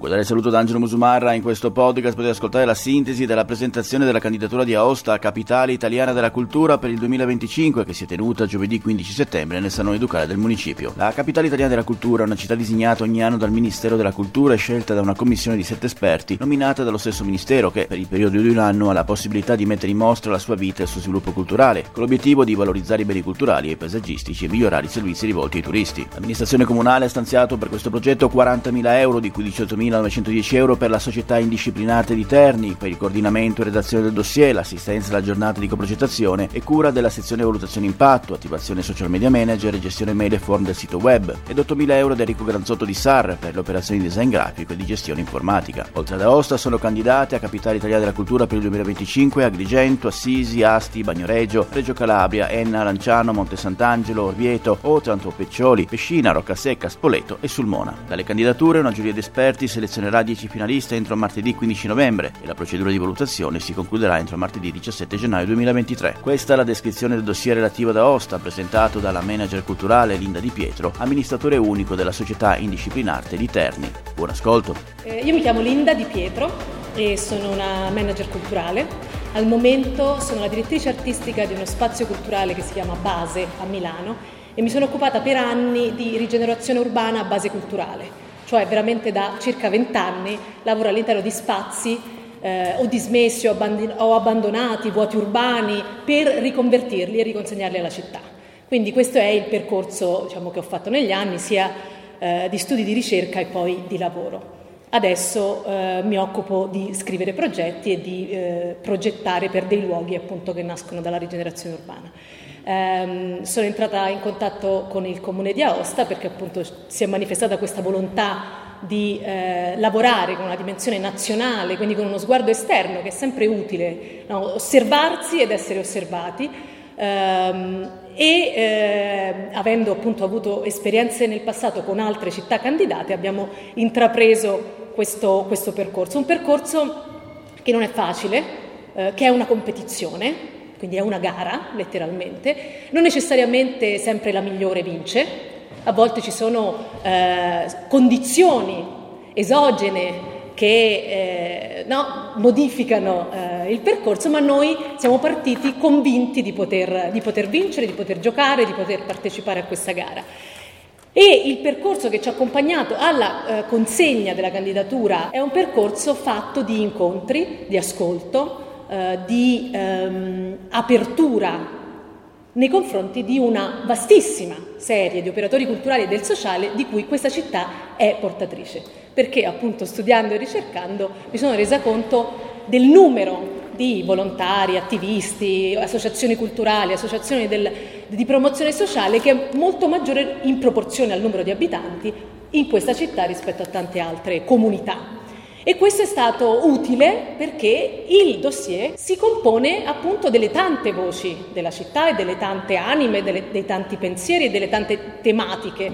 Un cordiale saluto da Angelo Musumarra. In questo podcast potete ascoltare la sintesi della presentazione della candidatura di Aosta a Capitale Italiana della Cultura per il 2025 che si è tenuta giovedì 15 settembre nel Salone Ducale del municipio. La Capitale Italiana della Cultura è una città disegnata ogni anno dal Ministero della Cultura e scelta da una commissione di sette esperti nominata dallo stesso Ministero che per il periodo di un anno ha la possibilità di mettere in mostra la sua vita e il suo sviluppo culturale con l'obiettivo di valorizzare i beni culturali e paesaggistici e migliorare i servizi rivolti ai turisti. L'amministrazione comunale ha stanziato per questo progetto 40.000 euro di cui 18.000 1.910 euro per la società indisciplinate di Terni, per il coordinamento e redazione del dossier, l'assistenza alla giornata di coprogettazione e cura della sezione valutazione impatto, attivazione social media manager e gestione mail e form del sito web, ed 8.000 euro da Enrico Granzotto di SAR per le operazioni di design grafico e di gestione informatica. Oltre ad Aosta sono candidate a Capitale Italiana della Cultura per il 2025 Agrigento, Assisi, Asti, Bagnoregio, Reggio Calabria, Enna, Lanciano, Monte Sant'Angelo, Orvieto, Otranto, Peccioli, Pescina, Roccasecca, Spoleto e Sulmona. Dalle candidature una giuria di esperti si selezionerà 10 finaliste entro martedì 15 novembre e la procedura di valutazione si concluderà entro martedì 17 gennaio 2023. Questa è la descrizione del dossier relativo ad Aosta presentato dalla manager culturale Linda Di Pietro, amministratore unico della società Indisciplinarte di Terni. Buon ascolto. Eh, io mi chiamo Linda Di Pietro e sono una manager culturale. Al momento sono la direttrice artistica di uno spazio culturale che si chiama Base a Milano e mi sono occupata per anni di rigenerazione urbana a base culturale cioè veramente da circa 20 anni lavoro all'interno di spazi eh, o dismessi o, abbandon- o abbandonati, vuoti urbani, per riconvertirli e riconsegnarli alla città. Quindi questo è il percorso diciamo, che ho fatto negli anni, sia eh, di studi di ricerca e poi di lavoro. Adesso eh, mi occupo di scrivere progetti e di eh, progettare per dei luoghi appunto, che nascono dalla rigenerazione urbana. Eh, sono entrata in contatto con il comune di Aosta perché appunto si è manifestata questa volontà di eh, lavorare con una dimensione nazionale, quindi con uno sguardo esterno che è sempre utile, no? osservarsi ed essere osservati. Ehm, e eh, avendo appunto avuto esperienze nel passato con altre città candidate abbiamo intrapreso questo, questo percorso, un percorso che non è facile, eh, che è una competizione, quindi è una gara letteralmente, non necessariamente sempre la migliore vince, a volte ci sono eh, condizioni esogene che eh, no, modificano eh, il percorso, ma noi siamo partiti convinti di poter, di poter vincere, di poter giocare, di poter partecipare a questa gara. E il percorso che ci ha accompagnato alla eh, consegna della candidatura è un percorso fatto di incontri, di ascolto, eh, di ehm, apertura nei confronti di una vastissima serie di operatori culturali e del sociale di cui questa città è portatrice, perché appunto studiando e ricercando mi sono resa conto del numero di volontari, attivisti, associazioni culturali, associazioni del, di promozione sociale che è molto maggiore in proporzione al numero di abitanti in questa città rispetto a tante altre comunità. E questo è stato utile perché il dossier si compone appunto delle tante voci della città e delle tante anime, delle, dei tanti pensieri e delle tante tematiche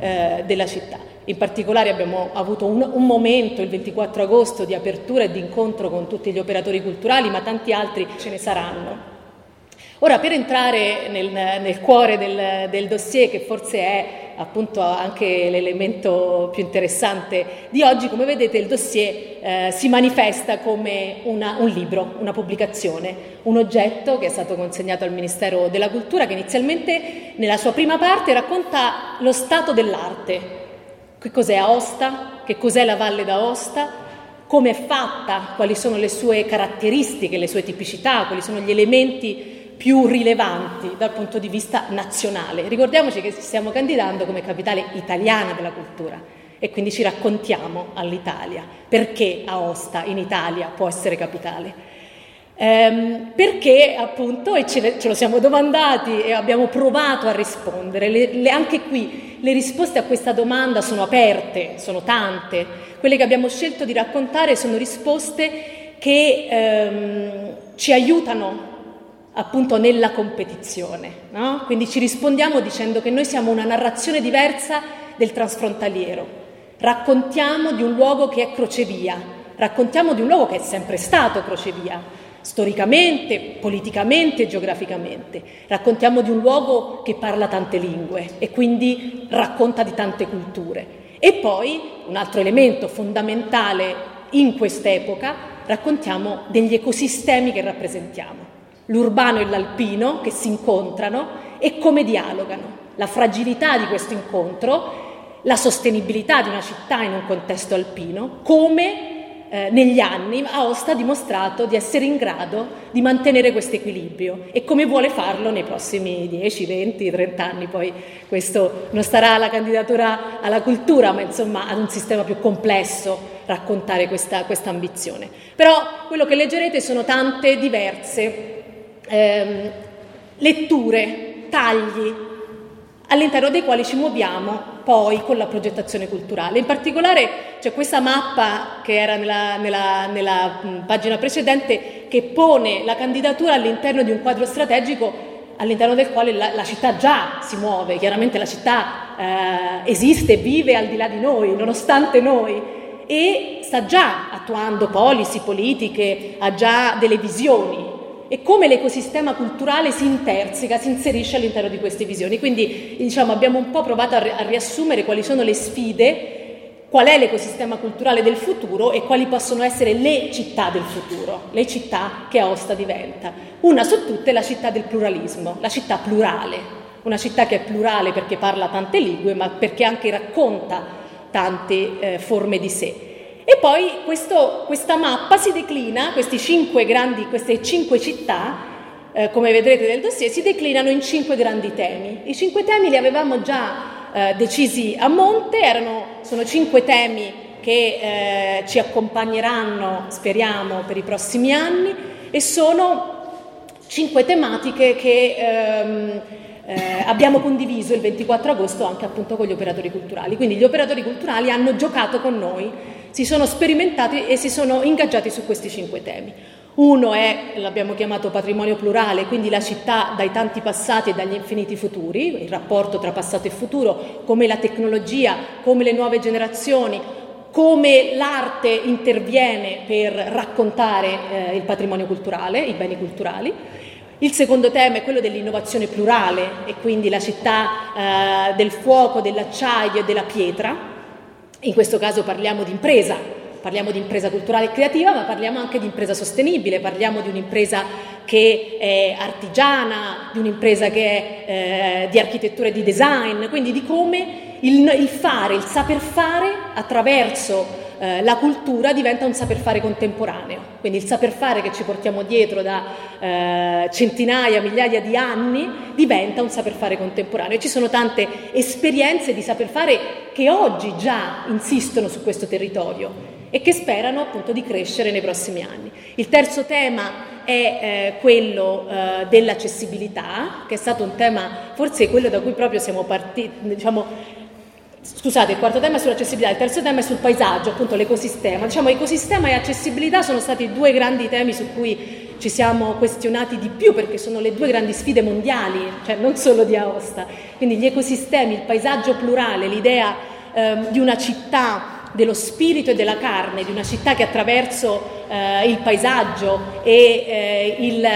eh, della città. In particolare abbiamo avuto un, un, momento, il 24 agosto, di apertura e di incontro con tutti gli operatori culturali, ma tanti altri ce ne saranno. Ora, per entrare nel, nel cuore del, del, dossier, che forse è appunto anche l'elemento più interessante di oggi, come vedete il dossier eh, si manifesta come una, un libro, una pubblicazione, un oggetto che è stato consegnato al Ministero della Cultura, che inizialmente nella sua prima parte racconta lo stato dell'arte, che cos'è Aosta, che cos'è la Valle d'Aosta, come è fatta, quali sono le sue caratteristiche, le sue tipicità, quali sono gli elementi più rilevanti dal punto di vista nazionale. Ricordiamoci che ci stiamo candidando come capitale italiana della cultura e quindi ci raccontiamo all'Italia perché Aosta in Italia può essere capitale. Ehm, perché appunto, e ce, ce, lo siamo domandati e abbiamo provato a rispondere, le, le, anche qui le risposte a questa domanda sono aperte, sono tante, quelle che abbiamo scelto di raccontare sono risposte che ehm, ci aiutano appunto nella competizione. No? Quindi ci rispondiamo dicendo che noi siamo una narrazione diversa del transfrontaliero. Raccontiamo di un luogo che è crocevia, raccontiamo di un luogo che è sempre stato crocevia, storicamente, politicamente, geograficamente. Raccontiamo di un luogo che parla tante lingue e quindi racconta di tante culture. E poi un altro elemento fondamentale in quest'epoca, raccontiamo degli ecosistemi che rappresentiamo, l'urbano e l'alpino che si incontrano e come dialogano, la fragilità di questo incontro, la sostenibilità di una città in un contesto alpino, come eh, negli anni Aosta ha dimostrato di essere in grado di mantenere questo equilibrio e come vuole farlo nei prossimi 10, 20, 30 anni. Poi questo non starà alla candidatura alla cultura, ma insomma ad un sistema più complesso raccontare questa, questa ambizione. Però quello che leggerete sono tante diverse ehm, letture, tagli all'interno dei quali ci muoviamo poi con la progettazione culturale. In particolare c'è questa mappa che era nella, nella, nella pagina precedente che pone la candidatura all'interno di un quadro strategico all'interno del quale la, la, città già si muove, chiaramente la città eh, esiste, vive al di là di noi, nonostante noi, e sta già attuando policy, politiche, ha già delle visioni e come l'ecosistema culturale si interseca, si inserisce all'interno di queste visioni. Quindi diciamo, abbiamo un po' provato a, ri- a riassumere quali sono le sfide, qual è l'ecosistema culturale del futuro e quali possono essere le città del futuro, le città che Aosta diventa. Una su tutte è la città del pluralismo, la città plurale, una città che è plurale perché parla tante lingue, ma perché anche racconta tante eh, forme di sé. E poi questo, questa mappa si declina, cinque grandi, queste cinque città, eh, come vedrete nel dossier, si declinano in cinque grandi temi. I cinque temi li avevamo già eh, decisi a monte, erano, sono cinque temi che eh, ci accompagneranno, speriamo, per i prossimi anni e sono cinque tematiche che ehm, eh, abbiamo condiviso il 24 agosto anche appunto con gli operatori culturali. Quindi gli operatori culturali hanno giocato con noi si sono sperimentati e si sono ingaggiati su questi cinque temi. Uno è, l'abbiamo chiamato patrimonio plurale, quindi la città dai tanti passati e dagli infiniti futuri, il rapporto tra passato e futuro, come la tecnologia, come le nuove generazioni, come l'arte interviene per raccontare eh, il patrimonio culturale, i beni culturali. Il secondo tema è quello dell'innovazione plurale e quindi la città eh, del fuoco, dell'acciaio e della pietra, in questo caso parliamo di impresa, parliamo di impresa culturale e creativa, ma parliamo anche di impresa sostenibile, parliamo di un'impresa che è artigiana, di un'impresa che è eh, di architettura e di design, quindi di come il, il fare, il saper fare attraverso eh, la cultura diventa un saper fare contemporaneo, quindi il saper fare che ci portiamo dietro da eh, centinaia, migliaia di anni diventa un saper fare contemporaneo e ci sono tante esperienze di saper fare che oggi già insistono su questo territorio e che sperano appunto di crescere nei prossimi anni. Il terzo tema è eh, quello eh, dell'accessibilità, che è stato un tema, forse quello da cui proprio siamo partiti, diciamo, Scusate, il quarto tema è sull'accessibilità, il terzo tema è sul paesaggio, appunto l'ecosistema. Diciamo ecosistema e accessibilità sono stati due grandi temi su cui ci siamo questionati di più perché sono le due grandi sfide mondiali, cioè non solo di Aosta. Quindi gli ecosistemi, il paesaggio plurale, l'idea ehm, di una città dello spirito e della carne, di una città che attraverso eh, il paesaggio e eh, il,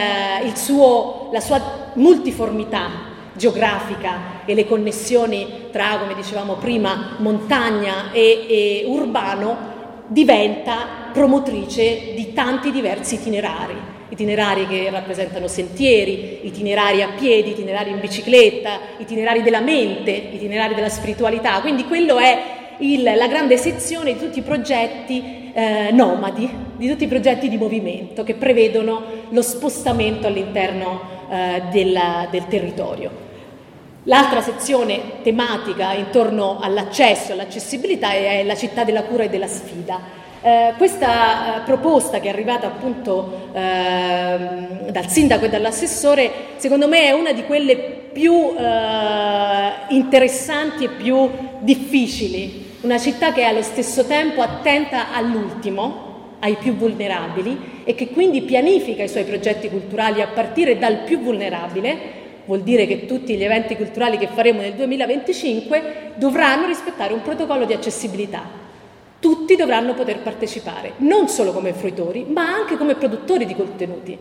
il suo, la sua multiformità geografica e le connessioni tra, come dicevamo prima, montagna e, e urbano, diventa promotrice di tanti diversi itinerari, itinerari che rappresentano sentieri, itinerari a piedi, itinerari in bicicletta, itinerari della mente, itinerari della spiritualità, quindi quello è il, la grande sezione di tutti i progetti eh, nomadi, di tutti i progetti di movimento che prevedono lo spostamento all'interno eh, della, del territorio. L'altra sezione tematica intorno all'accesso, all'accessibilità è la città della cura e della sfida. Eh, questa eh, proposta che è arrivata appunto eh, dal sindaco e dall'assessore, secondo me è una di quelle più eh, interessanti e più difficili. Una città che è allo stesso tempo attenta all'ultimo, ai più vulnerabili e che quindi pianifica i suoi progetti culturali a partire dal più vulnerabile vuol dire che tutti gli eventi culturali che faremo nel 2025 dovranno rispettare un protocollo di accessibilità. tutti dovranno poter partecipare, non solo come fruitori, ma anche come produttori di contenuti.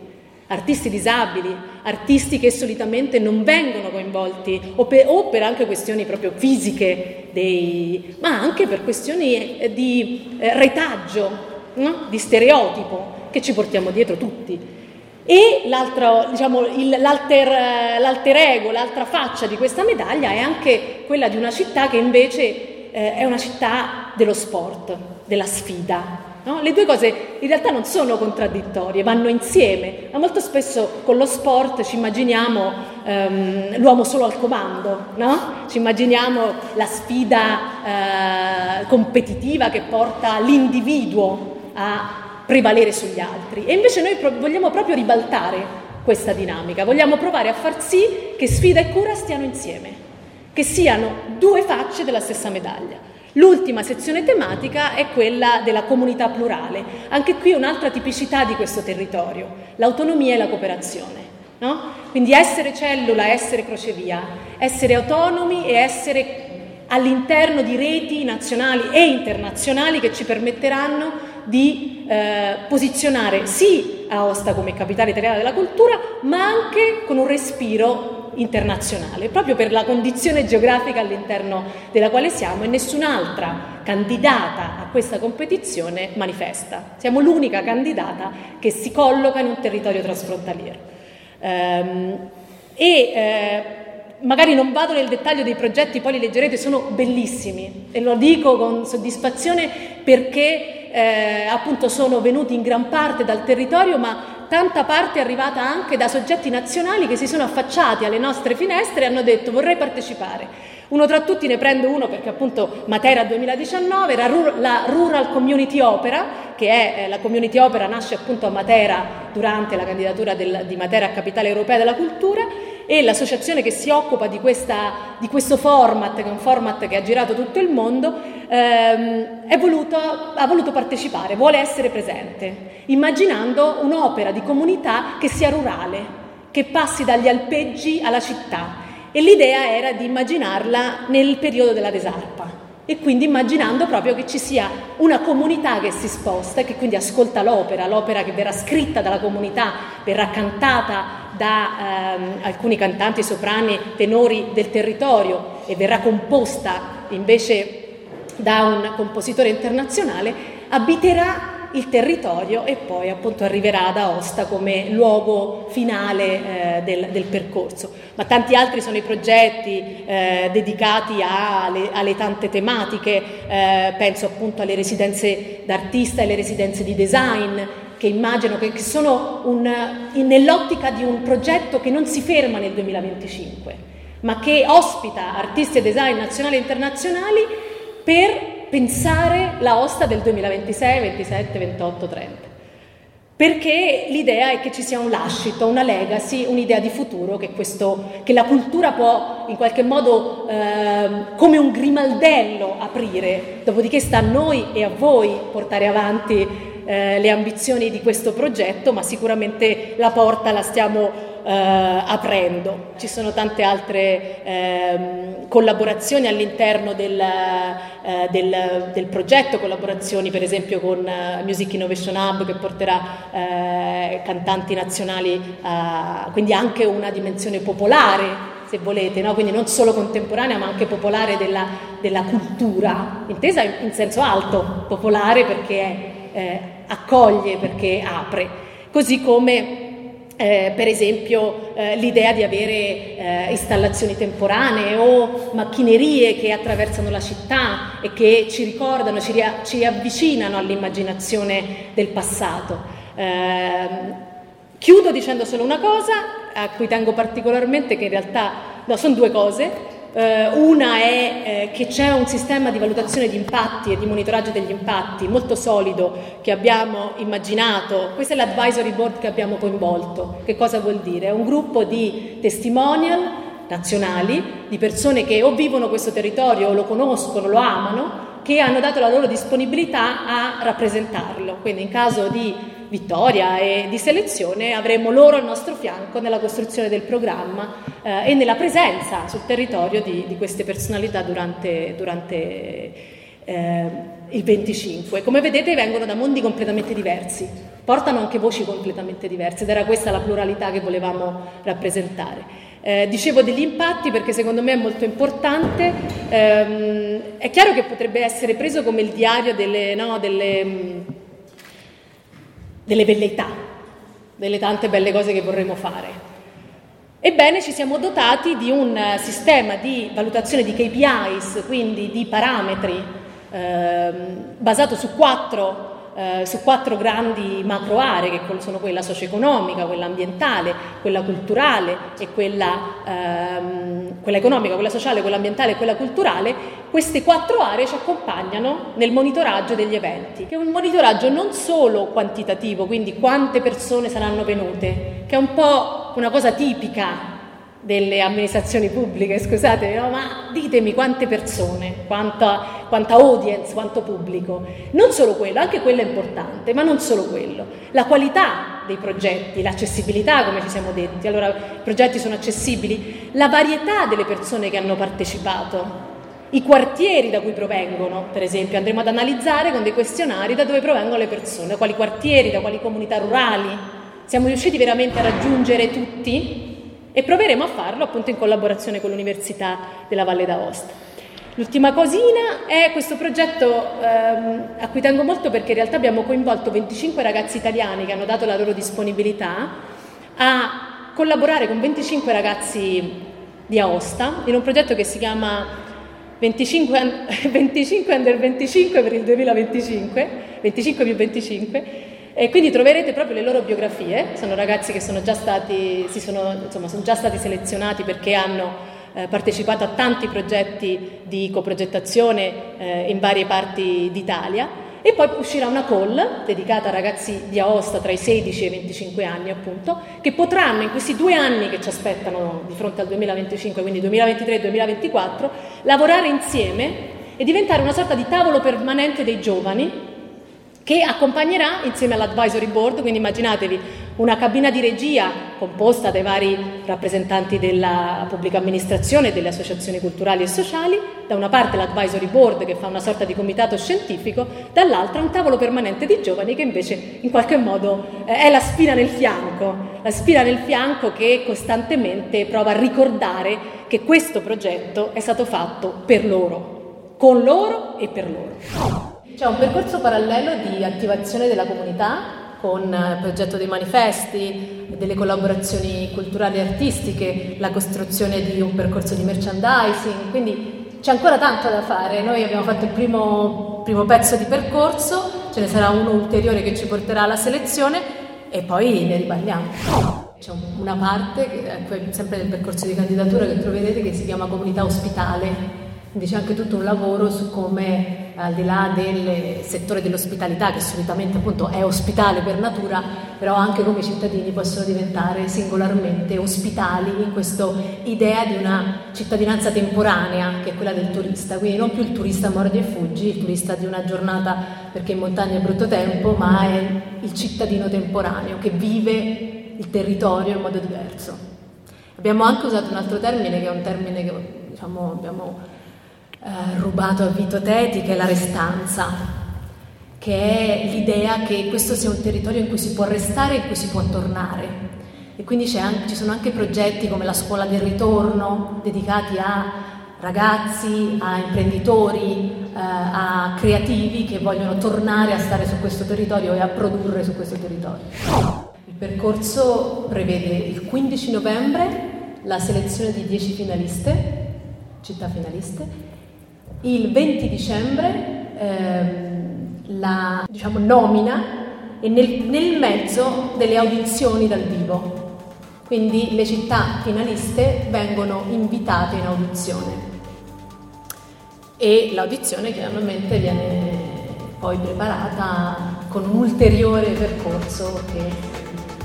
Artisti disabili, artisti che solitamente non vengono coinvolti, o per, o per anche questioni proprio fisiche, dei, ma anche per questioni eh, di eh, retaggio, no? di stereotipo che ci portiamo dietro tutti. E diciamo, il, l'alter, l'alter ego, l'altra faccia di questa medaglia è anche quella di una città che invece eh, è una città dello sport, della sfida. No? Le due cose in realtà non sono contraddittorie, vanno insieme, ma molto spesso con lo sport ci immaginiamo ehm, l'uomo solo al comando, no? ci immaginiamo la sfida eh, competitiva che porta l'individuo a prevalere sugli altri. E invece noi pro- vogliamo proprio ribaltare questa dinamica, vogliamo provare a far sì che sfida e cura stiano insieme che siano due facce della stessa medaglia. L'ultima sezione tematica è quella della comunità plurale. Anche qui un'altra tipicità di questo territorio, l'autonomia e la cooperazione. No? Quindi essere cellula, essere crocevia, essere autonomi e essere all'interno di reti nazionali e internazionali che ci permetteranno di eh, posizionare sì Aosta come capitale italiana della cultura, ma anche con un respiro internazionale, proprio per la condizione geografica all'interno della quale siamo e nessun'altra candidata a questa competizione manifesta. Siamo l'unica candidata che si colloca in un territorio trasfrontaliero. Ehm, e eh, magari non vado nel dettaglio dei progetti, poi li leggerete, sono bellissimi e lo dico con soddisfazione perché eh, appunto sono venuti in gran parte dal territorio, ma tanta parte è arrivata anche da soggetti nazionali che si sono affacciati alle nostre finestre e hanno detto vorrei partecipare. Uno tra tutti ne prendo uno perché appunto Matera 2019 era la Rural Community Opera, che è eh, la Community Opera nasce appunto a Matera durante la candidatura del, di Matera a Capitale Europea della Cultura e l'associazione che si occupa di, questa, di, questo format, che è un format che ha girato tutto il mondo, ehm, voluto, ha voluto partecipare, vuole essere presente, immaginando un'opera di comunità che sia rurale, che passi dagli alpeggi alla città. E l'idea era di immaginarla nel periodo della Desarpa e quindi immaginando proprio che ci sia una comunità che si sposta e che quindi ascolta l'opera, l'opera che verrà scritta dalla comunità, verrà cantata da ehm, alcuni cantanti, soprani, tenori del territorio e verrà composta invece da un compositore internazionale, abiterà il territorio e poi appunto arriverà ad Aosta come luogo finale eh, del, del, percorso. Ma tanti altri sono i progetti eh, dedicati alle, alle, tante tematiche, eh, penso appunto alle residenze d'artista e alle residenze di design, che immagino che, che sono un, nell'ottica di un progetto che non si ferma nel 2025, ma che ospita artisti e design nazionali e internazionali per pensare la osta del 2026, 27, 28, 30. Perché l'idea è che ci sia un lascito, una legacy, un'idea di futuro che, questo, che la cultura può in qualche modo eh, come un grimaldello aprire, dopodiché sta a noi e a voi portare avanti eh, le ambizioni di questo progetto, ma sicuramente la porta la stiamo eh, aprendo. Ci sono tante altre eh, collaborazioni all'interno del, eh, del, del, progetto, collaborazioni per esempio con uh, Music Innovation Hub che porterà eh, cantanti nazionali, quindi anche una dimensione popolare se volete, no? quindi non solo contemporanea ma anche popolare della, della cultura, intesa in, in, senso alto, popolare perché è eh, accoglie, perché apre, così come eh, per esempio eh, l'idea di avere eh, installazioni temporanee o macchinerie che attraversano la città e che ci ricordano, ci, ria- ci avvicinano all'immaginazione del passato. Ehm, chiudo dicendo solo una cosa a cui tengo particolarmente, che in realtà no, sono due cose. Eh, una è eh, che c'è un sistema di valutazione di impatti e di monitoraggio degli impatti molto solido che abbiamo immaginato. Questo è l'advisory board che abbiamo coinvolto. Che cosa vuol dire? È un gruppo di testimonial nazionali, di persone che o vivono questo territorio o lo conoscono, lo amano, che hanno dato la loro disponibilità a rappresentarlo. Quindi in caso di vittoria e di selezione avremo loro al nostro fianco nella costruzione del programma eh, e nella presenza sul territorio di, di queste personalità durante, durante eh, il 25. Come vedete vengono da mondi completamente diversi, portano anche voci completamente diverse ed era questa la pluralità che volevamo rappresentare. Eh, dicevo degli impatti perché secondo me è molto importante, ehm, è chiaro che potrebbe essere preso come il diario delle, no, delle, delle velleità, delle tante belle cose che vorremmo fare. Ebbene, ci siamo dotati di un sistema di valutazione di KPIs, quindi di parametri, ehm, basato su quattro eh, su quattro grandi macro aree che sono quella socio-economica, quella ambientale, quella culturale e quella, ehm, quella economica, quella sociale, quella ambientale e quella culturale, queste quattro aree ci accompagnano nel monitoraggio degli eventi, che è un monitoraggio non solo quantitativo, quindi quante persone saranno venute, che è un po' una cosa tipica delle amministrazioni pubbliche, scusate, no? ma ditemi quante persone, quanta, quanta, audience, quanto pubblico. Non solo quello, anche quello è importante, ma non solo quello. La qualità dei progetti, l'accessibilità, come ci siamo detti, allora i progetti sono accessibili, la varietà delle persone che hanno partecipato, i quartieri da cui provengono, per esempio, andremo ad analizzare con dei questionari da dove provengono le persone, quali quartieri, da quali comunità rurali. Siamo riusciti veramente a raggiungere tutti? E proveremo a farlo appunto in collaborazione con l'Università della Valle d'Aosta. L'ultima cosina è questo progetto ehm, a cui tengo molto perché in realtà abbiamo coinvolto 25 ragazzi italiani che hanno dato la loro disponibilità a collaborare con 25 ragazzi di Aosta in un progetto che si chiama 25, 25 under 25 per il 2025, 25 più 25, e quindi troverete proprio le loro biografie, sono ragazzi che sono già stati, sono, insomma, sono già stati selezionati perché hanno eh, partecipato a tanti progetti di coprogettazione eh, in varie parti d'Italia. E poi uscirà una call dedicata a ragazzi di Aosta tra i 16 e i 25 anni appunto che potranno in questi due anni che ci aspettano di fronte al 2025 quindi 2023-2024 lavorare insieme e diventare una sorta di tavolo permanente dei giovani che accompagnerà insieme all'advisory board, quindi immaginatevi una cabina di regia composta dai vari rappresentanti della pubblica amministrazione e delle associazioni culturali e sociali, da una parte l'advisory board che fa una sorta di comitato scientifico, dall'altra un tavolo permanente di giovani che invece in qualche modo eh, è la spina nel fianco, la spina nel fianco che costantemente prova a ricordare che questo progetto è stato fatto per loro, con loro e per loro. C'è un percorso parallelo di attivazione della comunità con il progetto dei manifesti, delle collaborazioni culturali e artistiche, la costruzione di un percorso di merchandising, quindi c'è ancora tanto da fare. Noi abbiamo fatto il primo, primo pezzo di percorso, ce ne sarà uno ulteriore che ci porterà alla selezione e poi ne riparliamo. C'è una parte, sempre nel percorso di candidatura, che troverete che si chiama comunità ospitale, quindi c'è anche tutto un lavoro su come al di là del settore dell'ospitalità che solitamente appunto è ospitale per natura, però anche come cittadini possono diventare singolarmente ospitali in questa idea di una cittadinanza temporanea che è quella del turista, quindi non più il turista mordi e fuggi, il turista di una giornata perché in montagna è brutto tempo, ma è il cittadino temporaneo che vive il territorio in modo diverso. Abbiamo anche usato un altro termine che è un termine che diciamo, abbiamo eh, rubato a Vito Teti, che è la restanza, che è l'idea che questo sia un territorio in cui si può restare e in cui si può tornare. E quindi anche, ci sono anche progetti come la scuola del ritorno, dedicati a ragazzi, a imprenditori, eh, a creativi che vogliono tornare a stare su questo territorio e a produrre su questo territorio. Il percorso prevede il 15 novembre la selezione di 10 finaliste, città finaliste, il 20 dicembre ehm, la diciamo, nomina e nel, nel mezzo delle audizioni dal vivo. Quindi le città finaliste vengono invitate in audizione e l'audizione chiaramente viene poi preparata con un ulteriore percorso che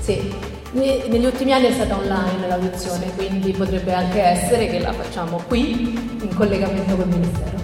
sì, negli ultimi anni è stata online l'audizione, quindi potrebbe anche essere che la facciamo qui in collegamento col Ministero.